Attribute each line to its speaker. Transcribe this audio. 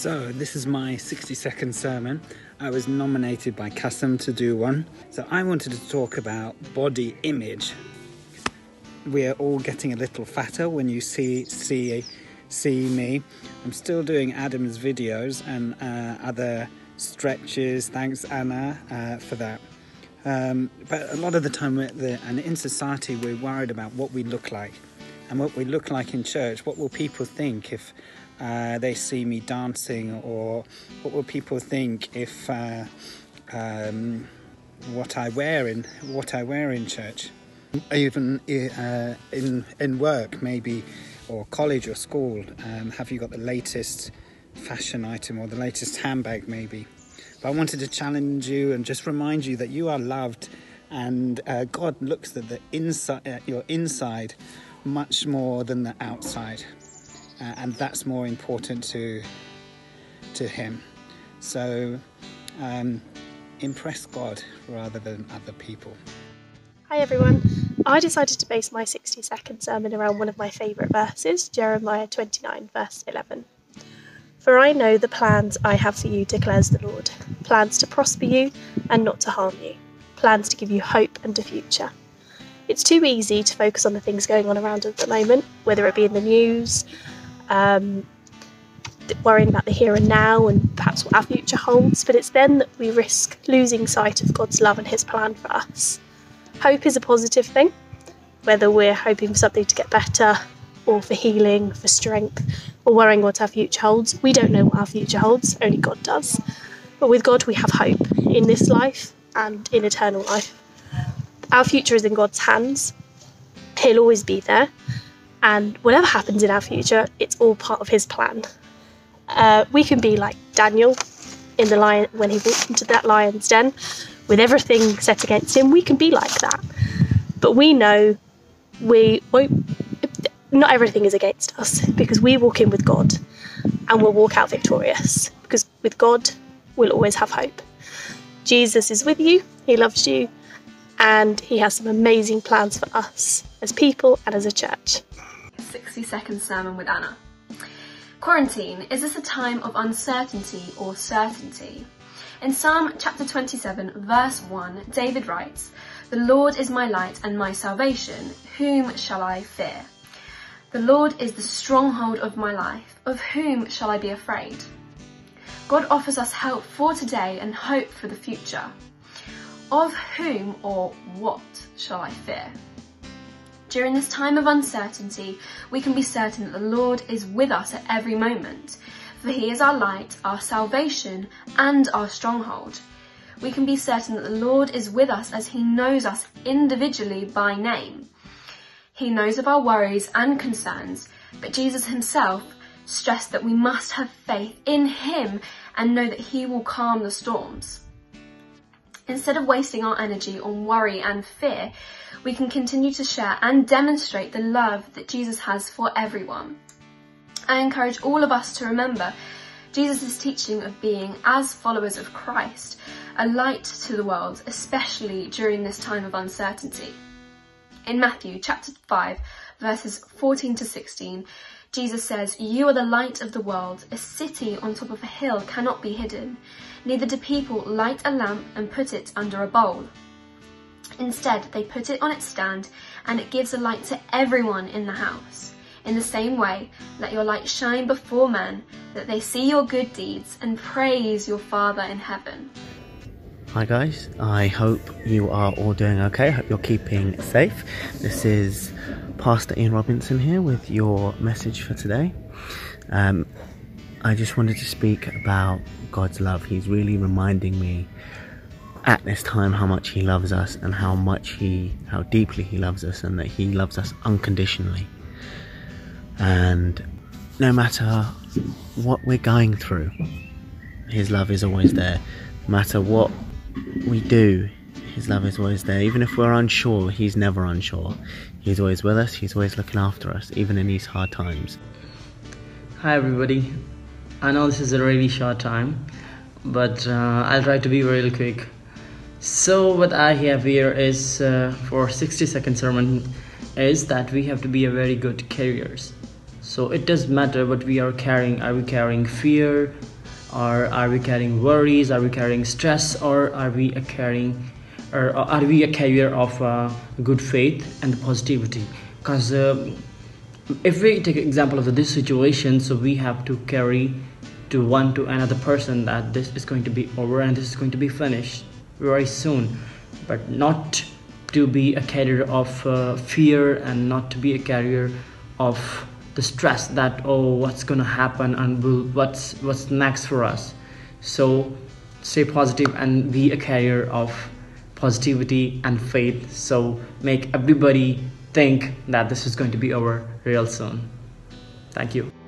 Speaker 1: So, this is my 60 second sermon. I was nominated by Custom to do one. So, I wanted to talk about body image. We are all getting a little fatter when you see see see me. I'm still doing Adam's videos and uh, other stretches. Thanks, Anna, uh, for that. Um, but a lot of the time, the, and in society, we're worried about what we look like and what we look like in church. What will people think if uh, they see me dancing, or what will people think if uh, um, what I wear in what I wear in church, even uh, in in work maybe, or college or school. Um, have you got the latest fashion item or the latest handbag maybe? But I wanted to challenge you and just remind you that you are loved, and uh, God looks at the inside, at your inside, much more than the outside uh, and that's more important to to him. So um, impress God rather than other people.
Speaker 2: Hi everyone. I decided to base my 60 second sermon around one of my favourite verses, Jeremiah 29, verse 11. For I know the plans I have for you, declares the Lord plans to prosper you and not to harm you, plans to give you hope and a future. It's too easy to focus on the things going on around at the moment, whether it be in the news, um, worrying about the here and now and perhaps what our future holds, but it's then that we risk losing sight of God's love and His plan for us. Hope is a positive thing, whether we're hoping for something to get better or for healing, for strength, or worrying what our future holds. We don't know what our future holds, only God does. But with God, we have hope in this life and in eternal life. Our future is in God's hands, He'll always be there, and whatever happens in our future, it's all part of his plan. Uh, we can be like Daniel in the lion when he walked into that lion's den with everything set against him. We can be like that, but we know we won't. Not everything is against us because we walk in with God, and we'll walk out victorious. Because with God, we'll always have hope. Jesus is with you. He loves you, and he has some amazing plans for us as people and as a church.
Speaker 3: 60 second sermon with Anna. Quarantine, is this a time of uncertainty or certainty? In Psalm chapter 27, verse 1, David writes, The Lord is my light and my salvation, whom shall I fear? The Lord is the stronghold of my life, of whom shall I be afraid? God offers us help for today and hope for the future. Of whom or what shall I fear? During this time of uncertainty, we can be certain that the Lord is with us at every moment, for he is our light, our salvation, and our stronghold. We can be certain that the Lord is with us as he knows us individually by name. He knows of our worries and concerns, but Jesus himself stressed that we must have faith in him and know that he will calm the storms. Instead of wasting our energy on worry and fear, we can continue to share and demonstrate the love that Jesus has for everyone. I encourage all of us to remember Jesus' teaching of being, as followers of Christ, a light to the world, especially during this time of uncertainty. In Matthew chapter 5, verses 14 to 16, Jesus says, You are the light of the world. A city on top of a hill cannot be hidden. Neither do people light a lamp and put it under a bowl Instead, they put it on its stand and it gives a light to everyone in the house. In the same way, let your light shine before men, that they see your good deeds and praise your Father in heaven.
Speaker 4: Hi guys, I hope you are all doing okay. I hope you're keeping safe. This is Pastor Ian Robinson here with your message for today. Um, I just wanted to speak about God's love. He's really reminding me at this time how much he loves us and how much he how deeply he loves us and that he loves us unconditionally and no matter what we're going through his love is always there no matter what we do. His love is always there. Even if we're unsure he's never unsure. He's always with us. He's always looking after us even in these hard times.
Speaker 5: Hi everybody. I know this is a really short time but uh, i'll try to be really quick. So what I have here is uh, for 60 second sermon is that we have to be a very good carriers. So it does matter what we are carrying. Are we carrying fear, or are we carrying worries? Are we carrying stress? Or are we carrying or are we a carrier of uh, good faith and positivity? Because uh, if we take example of this situation so we have to carry to one to another person that this is going to be over and this is going to be finished very soon. But not to be a carrier of uh, fear and not to be a carrier of the stress that oh what's gonna happen and what's what's next for us. So stay positive and be a carrier of positivity and faith. So make everybody think that this is going to be over real soon thank you